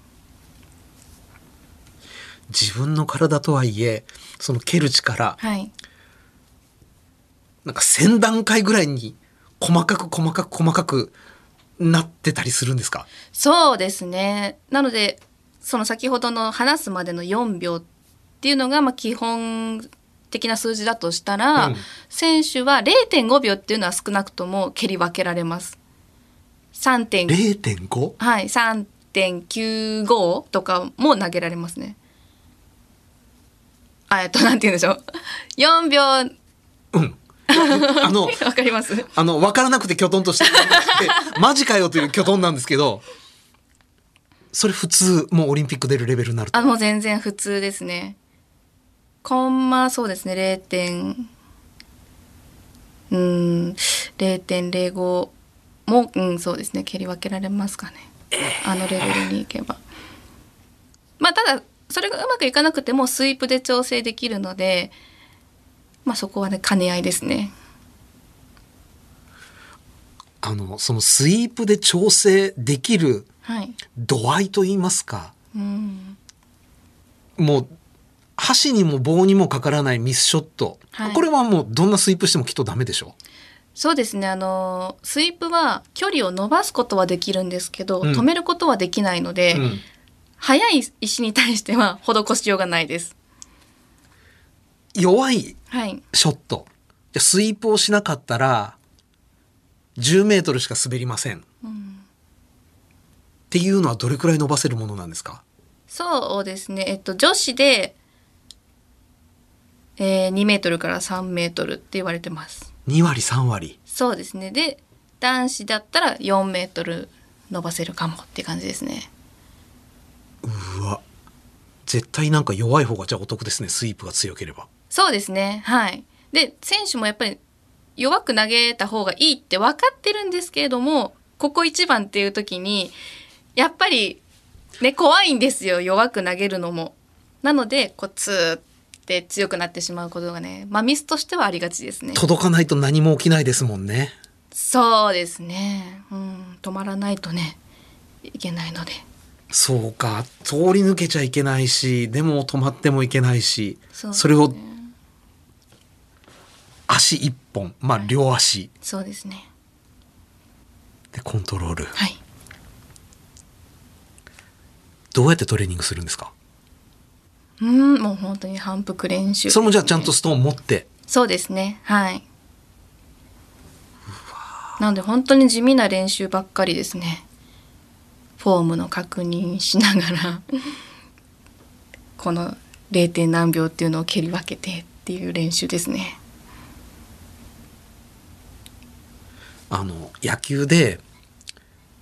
[SPEAKER 2] 自分の体とはいえ、その蹴る力、
[SPEAKER 7] はい、
[SPEAKER 2] なんか1000段階ぐらいに細かく細かく細かくなってたりするんですか？
[SPEAKER 7] そうですね。なので、その先ほどの話すまでの4秒っていうのが、まあ、基本的な数字だとしたら、
[SPEAKER 2] うん
[SPEAKER 7] 選手は0.5秒っていうのは少なくとも蹴り分けられます。3. 点
[SPEAKER 2] ?0.5?
[SPEAKER 7] はい、3.95とかも投げられますね。あえっと、なんて言うんでしょう。4秒、わ
[SPEAKER 2] うん。あの、
[SPEAKER 7] かります
[SPEAKER 2] あの、わからなくてきょとんとしてマジかよというきょとんなんですけど、それ普通、もうオリンピック出るレベルになると。
[SPEAKER 7] あ、もう全然普通ですね。コンマそうですね、0. 点、うーん、0.05も、うん、そうですね、蹴り分けられますかね。あのレベルに行けば。まあ、ただ、それがうまくいかなくても、スイープで調整できるので、まあ、そこはね、兼ね合いですね。
[SPEAKER 2] あの、そのスイープで調整できる
[SPEAKER 7] はい。
[SPEAKER 2] 度合いといいますか、
[SPEAKER 7] うん。
[SPEAKER 2] もう、箸にも棒にもかからないミスショット。
[SPEAKER 7] はい
[SPEAKER 2] これはもうどんなスイープしてもきっとダメでしょ
[SPEAKER 7] そうですねあのスイープは距離を伸ばすことはできるんですけど、
[SPEAKER 2] うん
[SPEAKER 7] 止めることはできないので、
[SPEAKER 2] うん。
[SPEAKER 7] 速い石に対しては施しようがないです。
[SPEAKER 2] 弱い
[SPEAKER 7] はい、
[SPEAKER 2] ショット。じゃあスイープをしなかったら、10メートルしか滑りません。っていうのはどれくらい伸ばせるものなんですか？
[SPEAKER 7] そうですねえっと女子で、えー、2メートルから3メートルって言われてます。
[SPEAKER 2] ?2 割3割。
[SPEAKER 7] そうですねで男子だったら4メートル伸ばせるかもって感じですね。
[SPEAKER 2] うわ。絶対なんか弱い方がじゃあお得ですね。スイープが強ければ。
[SPEAKER 7] そうですねはい。で選手もやっぱり弱く投げた方がいいって分かってるんですけれどもここ一番っていう時にやっぱりね怖いんですよ弱く投げるのも。なのでこうツーって強くなってしまうことがねまあミスとしてはありがちですね。
[SPEAKER 2] 届かないと何も起きないですもんね。
[SPEAKER 7] そうですね、うん、止まらないとねいけないので
[SPEAKER 2] そうか通り抜けちゃいけないしでも止まってもいけないし
[SPEAKER 7] そね
[SPEAKER 2] それを足一本まあ両足。
[SPEAKER 7] そうですね。
[SPEAKER 2] でコントロール。
[SPEAKER 7] はい。
[SPEAKER 2] どうやってトレーニングするんですか？
[SPEAKER 7] うんもう本当に反復練習。ね、
[SPEAKER 2] それもじゃあちゃんとストーン持って。
[SPEAKER 7] そうですね。はい。なので本当に地味な練習ばっかりですね。フォームの確認しながら。この 0. 点何秒っていうのを蹴り分けてっていう練習ですね
[SPEAKER 2] あの野球で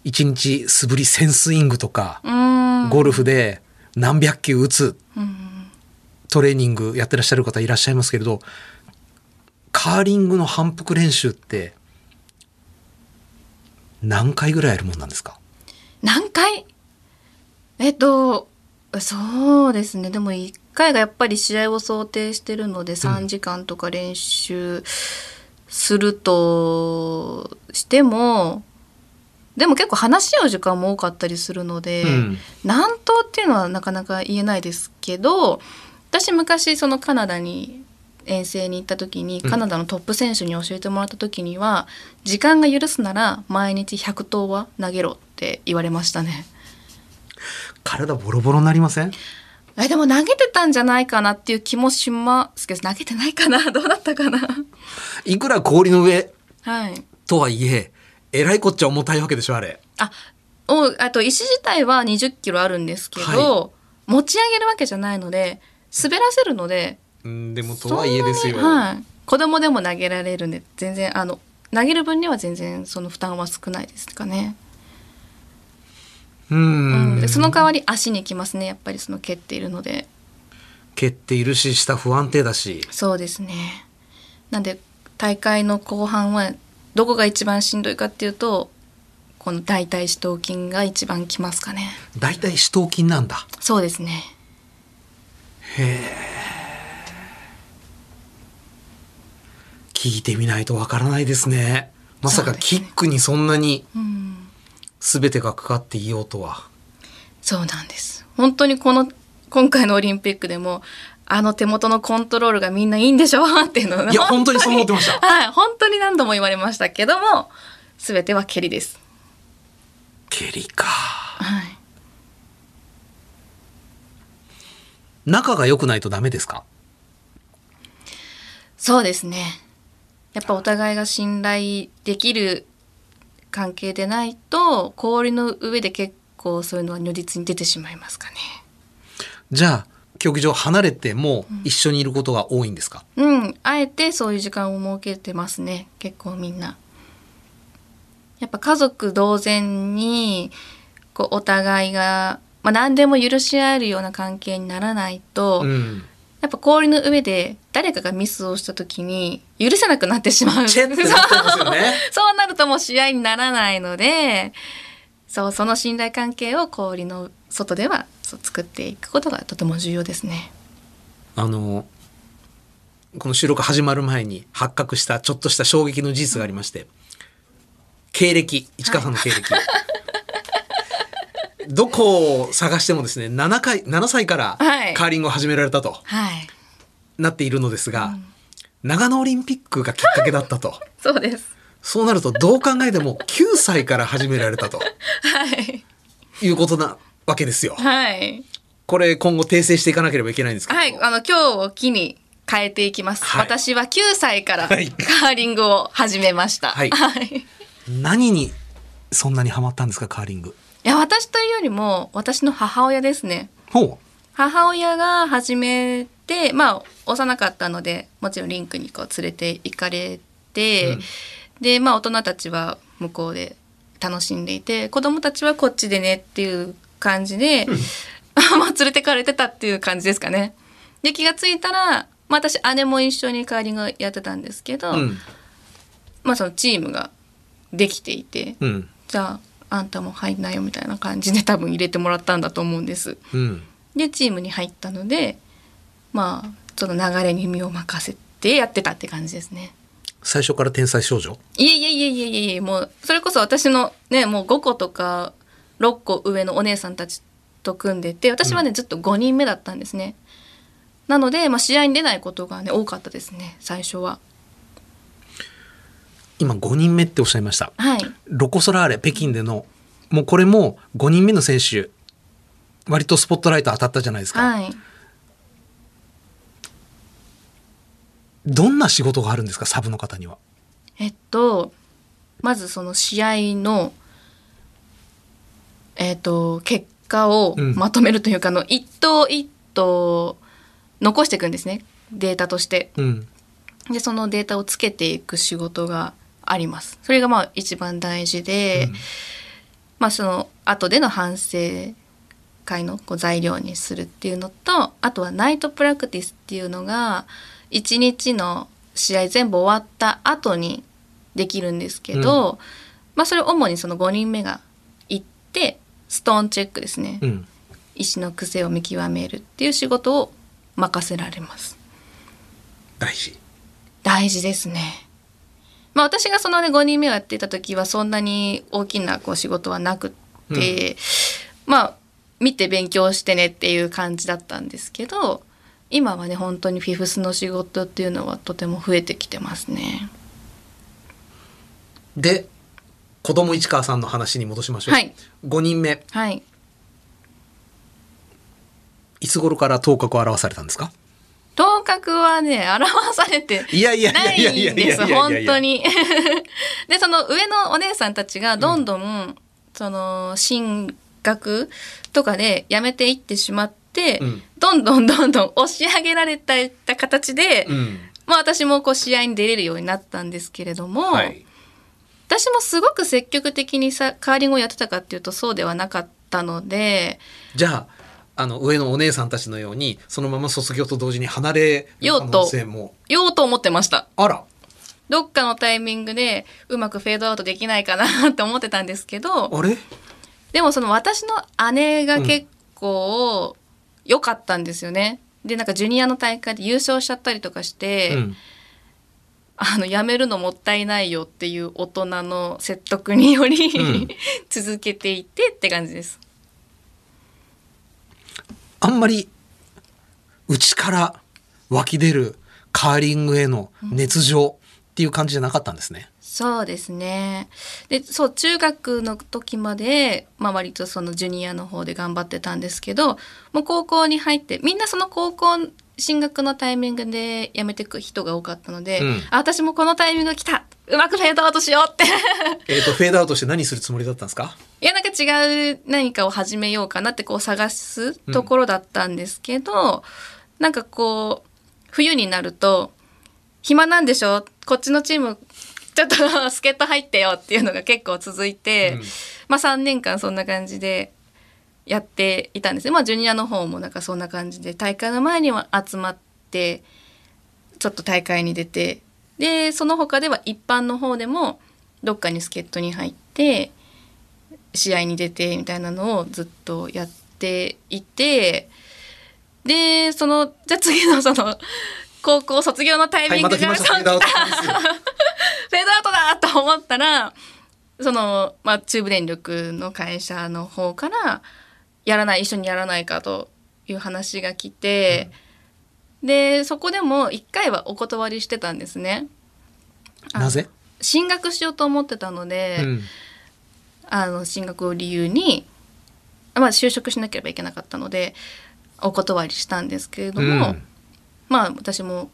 [SPEAKER 2] 一日素振り1000スイングとか、
[SPEAKER 7] うん。
[SPEAKER 2] ゴルフで何百球打つ
[SPEAKER 7] うん。
[SPEAKER 2] トレーニングやってらっしゃる方いらっしゃいますけれどカーリングの反復練習って何回ぐらいやるもんなんですか？
[SPEAKER 7] 何回？えっとそうですね。でも1回がやっぱり試合を想定してるので3時間とか練習するとしても、でも結構話し合う時間も多かったりするので、
[SPEAKER 2] うん。
[SPEAKER 7] 何頭っていうのはなかなか言えないですけど私昔そのカナダに遠征に行った時にカナダのトップ選手に教えてもらった時には、時間が許すなら毎日100投は投げろって言われましたね。
[SPEAKER 2] 体ボロボロになりません？
[SPEAKER 7] えでも投げてたんじゃないかなっていう気もしますけど投げてないかな？どうだったかな？い
[SPEAKER 2] くら氷の上
[SPEAKER 7] はい。
[SPEAKER 2] とはいええらいこっちゃ重たいわけでしょあれ。
[SPEAKER 7] あおあと石自体は2 0キロあるんですけど、
[SPEAKER 2] は
[SPEAKER 7] 持ち上げるわけじゃないので滑らせるので
[SPEAKER 2] うんでもとはいえですよ、
[SPEAKER 7] はい、子供でも投げられるんで全然あの投げる分には全然その負担は少ないですかね、
[SPEAKER 2] う
[SPEAKER 7] うん
[SPEAKER 2] ん。
[SPEAKER 7] でその代わり足にきますね。やっぱりその蹴っているので。
[SPEAKER 2] 蹴っているし下不安定だし。
[SPEAKER 7] そうですね。なんで大会の後半はどこが一番しんどいかっていうとこの大腿四頭筋が一番きますかね。
[SPEAKER 2] 大体四頭筋なんだ。
[SPEAKER 7] そうですね。
[SPEAKER 2] 聞いてみないとわからないですね。まさかキックにそんなに
[SPEAKER 7] うん。
[SPEAKER 2] 全てがかかっていようとは
[SPEAKER 7] そうなんです。本当にこの今回のオリンピックでもあの手元のコントロールがみんないいんでしょ？っていうのを
[SPEAKER 2] いや本当にそう思ってました。
[SPEAKER 7] はい。本当に何度も言われましたけども全ては蹴りです。
[SPEAKER 2] 蹴りか。
[SPEAKER 7] はい。
[SPEAKER 2] 仲が良くないとダメですか？
[SPEAKER 7] そうですね。やっぱお互いが信頼できる関係でないと氷の上で結構そういうのは如実に出てしまいますかね。
[SPEAKER 2] じゃあ競技場離れても一緒にいることが多いんですか、
[SPEAKER 7] うんあえてそういう時間を設けてますね。結構みんな。やっぱ家族同然にこうお互いが、まあ、何でも許し合えるような関係にならないと、
[SPEAKER 2] うん。
[SPEAKER 7] やっぱ氷の上で誰かがミスをした時に許せなくなってしま う。そうなるともう試合にならないので、そうその信頼関係を氷の外ではそう作っていくことがとても重要ですね。
[SPEAKER 2] あのこの収録始まる前に発覚したちょっとした衝撃の事実がありまして経歴市川さんの経歴、どこを探してもですね7回7歳から
[SPEAKER 7] はい。
[SPEAKER 2] カーリングを始められたと
[SPEAKER 7] はい、
[SPEAKER 2] なっているのですが、長野オリンピックがきっかけだったと。
[SPEAKER 7] そうです。
[SPEAKER 2] そうなるとどう考えても9歳から始められたと
[SPEAKER 7] はい、
[SPEAKER 2] いうことなわけですよ。
[SPEAKER 7] はい、
[SPEAKER 2] これ今後訂正していかなければいけないんですけど。も、
[SPEAKER 7] はい、あの今日を機に変えていきます。
[SPEAKER 2] はい。
[SPEAKER 7] 私は9歳からカ
[SPEAKER 2] はい。
[SPEAKER 7] ーリングを始めました。
[SPEAKER 2] はい。
[SPEAKER 7] はい。
[SPEAKER 2] 何にそんなにハマったんですかカーリング？
[SPEAKER 7] いや私というよりも私の母親ですね。
[SPEAKER 2] ほ
[SPEAKER 7] 母親が始めてまあ幼かったのでもちろんリンクにこう連れて行かれて、
[SPEAKER 2] うん
[SPEAKER 7] でまあ大人たちは向こうで楽しんでいて子供たちはこっちでねっていう感じで、まあ連れてかれてたっていう感じですかね。で気がついたら、まあ、私姉も一緒にカーリングやってたんですけど、
[SPEAKER 2] う。うん。
[SPEAKER 7] まあそのチームができていて、
[SPEAKER 2] うん。
[SPEAKER 7] じゃああんたも入んなよみたいな感じで多分入れてもらったんだと思うんです。
[SPEAKER 2] うん。
[SPEAKER 7] でチームに入ったのでまあその流れに身を任せてやってたって感じですね。
[SPEAKER 2] 最初から天才少女？
[SPEAKER 7] いえいえいえいえいえいえもうそれこそ私のねもう5個とか6個上のお姉さんたちと組んでて私はね、ずっと5人目だったんですね。なので、まあ、試合に出ないことがね多かったですね最初は。
[SPEAKER 2] 今5人目っておっしゃいました。
[SPEAKER 7] はい。
[SPEAKER 2] ロコ・ソラーレ北京でのもうこれも5人目の選手割とスポットライト当たったじゃないですか、
[SPEAKER 7] はい
[SPEAKER 2] どんな仕事があるんですかサブの方には？
[SPEAKER 7] えっとまずその試合のえっと結果を
[SPEAKER 2] うん。
[SPEAKER 7] まとめるというか、あの一頭一頭残していくんですねデータとして。
[SPEAKER 2] うん。
[SPEAKER 7] でそのデータをつけていく仕事があります。それがまあ一番大事で、
[SPEAKER 2] うん。
[SPEAKER 7] まあその後での反省会のこう材料にするっていうのとあとはナイトプラクティスっていうのが一日の試合全部終わった後にできるんですけど、まあそれ主にその5人目が行ってストーンチェックですね、
[SPEAKER 2] うん。
[SPEAKER 7] 石の癖を見極めるっていう仕事を任せられます。
[SPEAKER 2] 大事。
[SPEAKER 7] 大事ですね。まあ私がそのね5人目をやっていた時はそんなに大きなこう仕事はなくって、まあ見て勉強してねっていう感じだったんですけど今はね本当にフィフスの仕事っていうのはとても増えてきてますね。
[SPEAKER 2] で子供市川さんの話に戻しましょう、
[SPEAKER 7] はい。
[SPEAKER 2] 5人目。
[SPEAKER 7] はい。
[SPEAKER 2] いつ頃から頭角を現されたんですか？
[SPEAKER 7] 頭角はね表されて
[SPEAKER 2] いやいや
[SPEAKER 7] ない
[SPEAKER 2] いやいや。
[SPEAKER 7] んです。本当に。でその上のお姉さんたちがどんどん、その進学とかで辞めていってしまって、
[SPEAKER 2] うん
[SPEAKER 7] どんどんどんどん押し上げられたいった形で、
[SPEAKER 2] うん。
[SPEAKER 7] まあ私もこう試合に出れるようになったんですけれども、
[SPEAKER 2] はい。
[SPEAKER 7] 私もすごく積極的にさカーリングをやってたかっていうとそうではなかったので
[SPEAKER 2] じゃああの上のお姉さんたちのようにそのまま卒業と同時に離れる可能性も。
[SPEAKER 7] 言おうと思ってました。
[SPEAKER 2] あら。
[SPEAKER 7] どっかのタイミングでうまくフェードアウトできないかなって思ってたんですけど
[SPEAKER 2] あれ？
[SPEAKER 7] でもその私の姉が結構良かったんですよね。でなんかジュニアの大会で優勝しちゃったりとかして、
[SPEAKER 2] うん
[SPEAKER 7] あのやめるのもったいないよっていう大人の説得により、
[SPEAKER 2] うん
[SPEAKER 7] 続けていてって感じです。
[SPEAKER 2] あんまり内から湧き出るカーリングへの熱情っていう感じじゃなかったんですね。
[SPEAKER 7] そうですね。で、そう、中学の時まで、まあ割とそのジュニアの方で頑張ってたんですけど、もう高校に入って、みんなその高校進学のタイミングで辞めていく人が多かったので、
[SPEAKER 2] うん
[SPEAKER 7] あ私もこのタイミングが来たうまくフェードアウトしようって。
[SPEAKER 2] えっ、とフェードアウトして何するつもりだったんですか？
[SPEAKER 7] いや、なんか違う何かを始めようかなってこう探すところだったんですけど、なんかこう、冬になると、暇なんでしょ？こっちのチーム、ちょっと助っ人入ってよっていうのが結構続いて、
[SPEAKER 2] うん
[SPEAKER 7] まあ3年間そんな感じでやっていたんですね。まあジュニアの方もなんかそんな感じで、大会の前には集まって、ちょっと大会に出て、で、その他では一般の方でも、どっかに助っ人に入って、試合に出てみたいなのをずっとやっていてでそのじゃあ次のその高校卒業のタイ
[SPEAKER 2] はい、
[SPEAKER 7] ミングが、
[SPEAKER 2] また来ま。フェードアウト
[SPEAKER 7] だと思ったらその、まあ、中部電力の会社の方からやらない一緒にやらないかという話が来て、でそこでも一回はお断りしてたんですね。あ
[SPEAKER 2] なぜ、
[SPEAKER 7] 進学しようと思ってたので、
[SPEAKER 2] うん。
[SPEAKER 7] あの進学を理由に、まあ、就職しなければいけなかったのでお断りしたんですけれども、
[SPEAKER 2] うん
[SPEAKER 7] まあ私も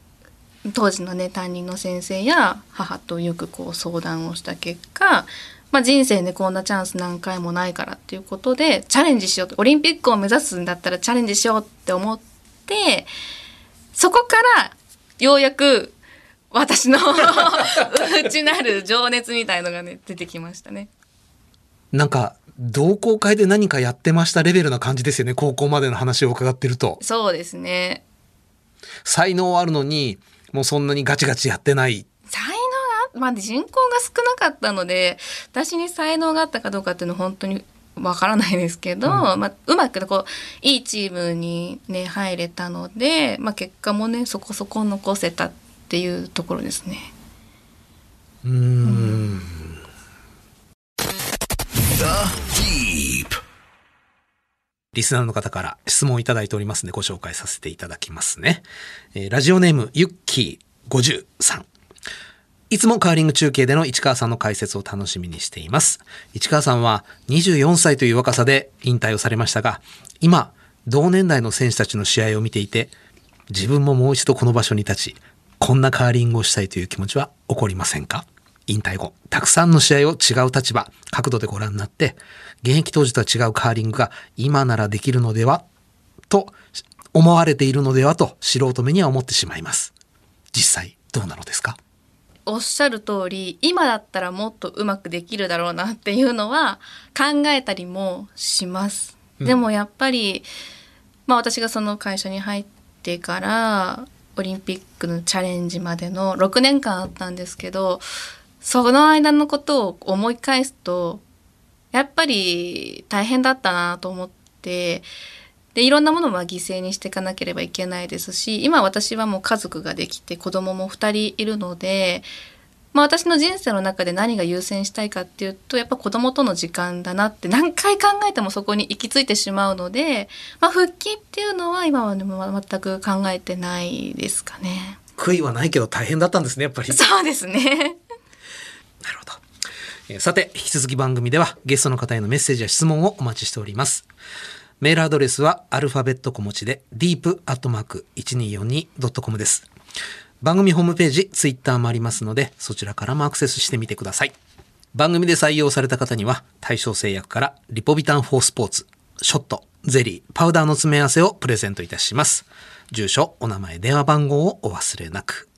[SPEAKER 7] 当時のね担任の先生や母とよくこう相談をした結果、まあ、人生でこんなチャンス何回もないからっていうことでチャレンジしようと。オリンピックを目指すんだったらチャレンジしようって思ってそこからようやく私の内なる情熱みたいのがね出てきましたね。
[SPEAKER 2] なんか同好会で何かやってましたレベルな感じですよね高校までの話を伺ってると。
[SPEAKER 7] そうですね
[SPEAKER 2] 才能あるのにもうそんなにガチガチやってない
[SPEAKER 7] 才能が、まあ、人口が少なかったので私に才能があったかどうかっていうのは本当にわからないですけど、まあ、うまくこういいチームにね入れたので、まあ、結果もねそこそこ残せたっていうところですね。
[SPEAKER 2] うーん。
[SPEAKER 1] The Deep.
[SPEAKER 2] リスナーの方から質問をいただいておりますのでご紹介させていただきますね。えーラジオネームユッキー53。いつもカーリング中継での市川さんの解説を楽しみにしています。市川さんは24歳という若さで引退をされましたが、今、同年代の選手たちの試合を見ていて、自分ももう一度この場所に立ち、こんなカーリングをしたいという気持ちは起こりませんか？引退後、たくさんの試合を違う立場、角度でご覧になって、現役当時とは違うカーリングが今ならできるのではと思われているのではと素人目には思ってしまいます。実際どうなのですか？
[SPEAKER 7] おっしゃる通り今だったらもっとうまくできるだろうなっていうのは考えたりもします。でもやっぱり、まあ私がその会社に入ってからオリンピックのチャレンジまでの6年間あったんですけどその間のことを思い返すとやっぱり大変だったなと思ってでいろんなものも犠牲にしていかなければいけないですし今私はもう家族ができて子供も2人いるので、まあ、私の人生の中で何が優先したいかっていうとやっぱ子供との時間だなって何回考えてもそこに行き着いてしまうので、まあ、復帰っていうのは今はでも全く考えてないですかね。
[SPEAKER 2] 悔いはないけど大変だったんですね、やっぱり。
[SPEAKER 7] そうですね。
[SPEAKER 2] なるほど。えさて、引き続き番組ではゲストの方へのメッセージや質問をお待ちしております。メールアドレスはアルファベット小文字で deep.1242.com です。番組ホームページ、ツイッターもありますので、そちらからもアクセスしてみてください。番組で採用された方には、対象製薬からリポビタン4スポーツ、ショット、ゼリー、パウダーの詰め合わせをプレゼントいたします。住所、お名前、電話番号をお忘れなく。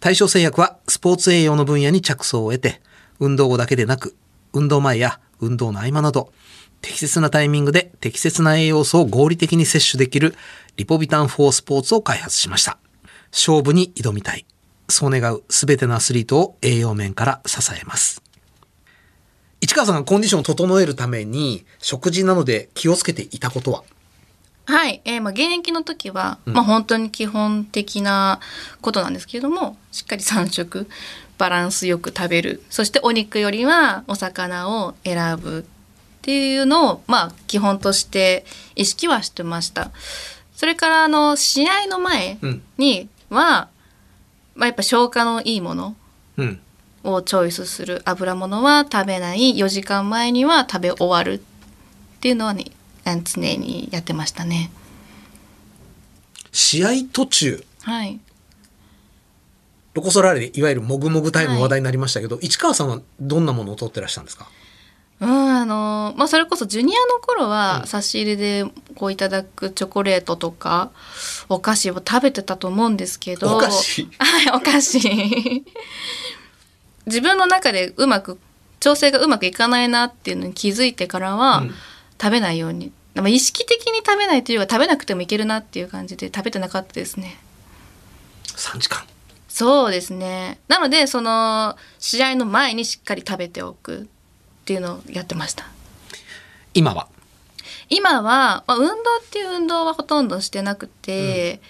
[SPEAKER 2] 対象製薬はスポーツ栄養の分野に着想を得て、運動後だけでなく、運動前や運動の合間など、適切なタイミングで適切な栄養素を合理的に摂取できるリポビタン4スポーツを開発しました。勝負に挑みたい。そう願うすべてのアスリートを栄養面から支えます。市川さんがコンディションを整えるために、食事などで気をつけていたことは？
[SPEAKER 7] はい、えーまあ、現役の時は、まあ、本当に基本的なことなんですけれどもしっかり3食バランスよく食べるそしてお肉よりはお魚を選ぶっていうのを、まあ、基本として意識はしてました。それからあの試合の前
[SPEAKER 2] うん。
[SPEAKER 7] には、まあ、やっぱ消化のいいもの
[SPEAKER 2] うん。
[SPEAKER 7] をチョイスする油物は食べない4時間前には食べ終わるっていうのはね常にやってましたね。
[SPEAKER 2] 試合途中、
[SPEAKER 7] はい
[SPEAKER 2] ロコ・ソラーレでいわゆるもぐもぐタイムの話題になりましたけど、市川さんはどんなものを取ってらっしゃるんですか？
[SPEAKER 7] うんあのまあ、それこそジュニアの頃は差し入れでこういただくチョコレートとかお菓子を食べてたと思うんですけど
[SPEAKER 2] お菓子？
[SPEAKER 7] はいお菓子 自分の中でうまく調整がうまくいかないなっていうのに気づいてからは、
[SPEAKER 2] うん
[SPEAKER 7] 食べないようにまあ意識的に食べないというか食べなくてもいけるなっていう感じで食べてなかったですね。
[SPEAKER 2] ?3 時間。
[SPEAKER 7] そうですねなのでその試合の前にしっかり食べておくっていうのをやってました。
[SPEAKER 2] 今は？
[SPEAKER 7] 今は、まあ、運動っていう運動はほとんどしてなくて、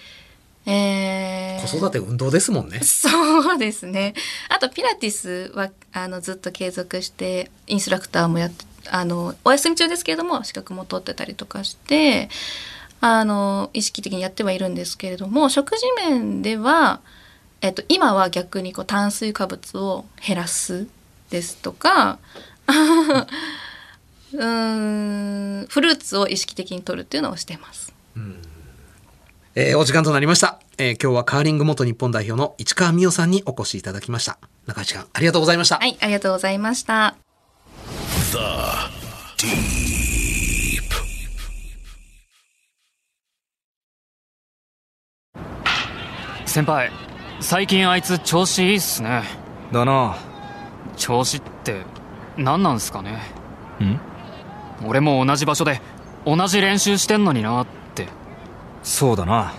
[SPEAKER 7] えー
[SPEAKER 2] 子育て運動ですもんね。
[SPEAKER 7] そうですねあとピラティスはあのずっと継続してインストラクターもやってあのお休み中ですけれども資格も取ってたりとかしてあの意識的にやってはいるんですけれども食事面では、えっと、今は逆にこう炭水化物を減らすですとか うーんフルーツを意識的に取るっていうのをしてます。
[SPEAKER 2] えーお時間となりました、えー今日はカーリング元日本代表の市川美代さんにお越しいただきました。中井時間ありがとうございました。
[SPEAKER 7] はい、ありがとうございました。
[SPEAKER 1] Deep.
[SPEAKER 5] 先輩最近あいつ調子いいっすね。
[SPEAKER 8] だな。
[SPEAKER 5] 調子って何なんすかね。
[SPEAKER 8] ん？
[SPEAKER 5] 俺も同じ場所で同じ練習してんのになって。
[SPEAKER 8] そうだな。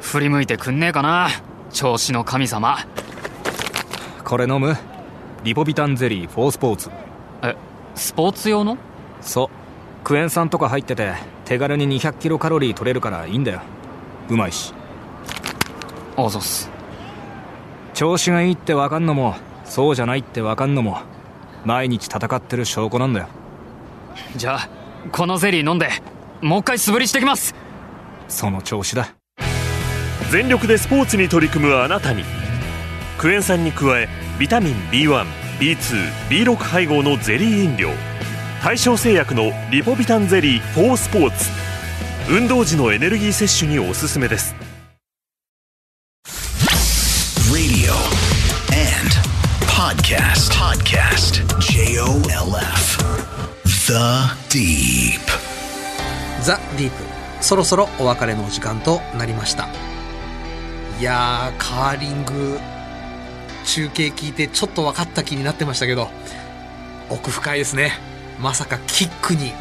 [SPEAKER 5] 振り向いてくんねえかな調子の神様。
[SPEAKER 8] これ飲む？リポビタンゼリー4スポーツ。
[SPEAKER 5] えスポーツ用の？
[SPEAKER 8] そう。クエン酸とか入ってて手軽に200キロカロリー取れるからいいんだよ。うまいし。
[SPEAKER 5] あざっす
[SPEAKER 8] 調子がいいってわかんのもそうじゃないってわかんのも毎日戦ってる証拠なんだよ。
[SPEAKER 5] じゃあこのゼリー飲んでもう一回素振りしてきます。
[SPEAKER 8] その調子だ。
[SPEAKER 6] 全力でスポーツに取り組むあなたにクエン酸に加えビタミン B1B2B6 配合のゼリー飲料大正製薬のリポビタンゼリー4スポーツ運動時のエネルギー摂取におすすめです
[SPEAKER 1] podcast. Podcast. J O L F. The Deep.
[SPEAKER 2] ザ・ディープそろそろお別れのお時間となりましたいやーカーリング中継聞いてちょっと分かった気になってましたけど奥深いですねまさかキックに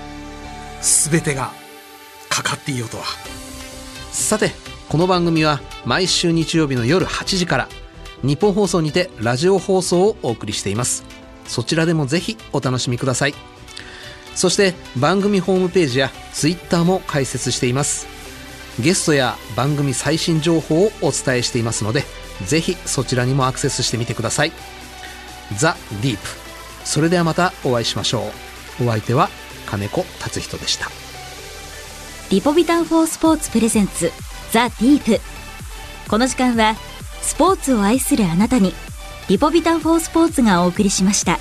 [SPEAKER 2] 全てがかかっていようとはさてこの番組は毎週日曜日の夜8時から日本放送にてラジオ放送をお送りしています。そちらでもぜひお楽しみください。そして番組ホームページやツイッターも開設しています。ゲストや番組最新情報をお伝えしていますのでぜひそちらにもアクセスしてみてください。ザ・ディープ。それではまたお会いしましょう。お相手は金子達人でした。
[SPEAKER 3] リポビタン4スポーツプレゼンツザ・ディープ。この時間はスポーツを愛するあなたにリポビタン4スポーツがお送りしました。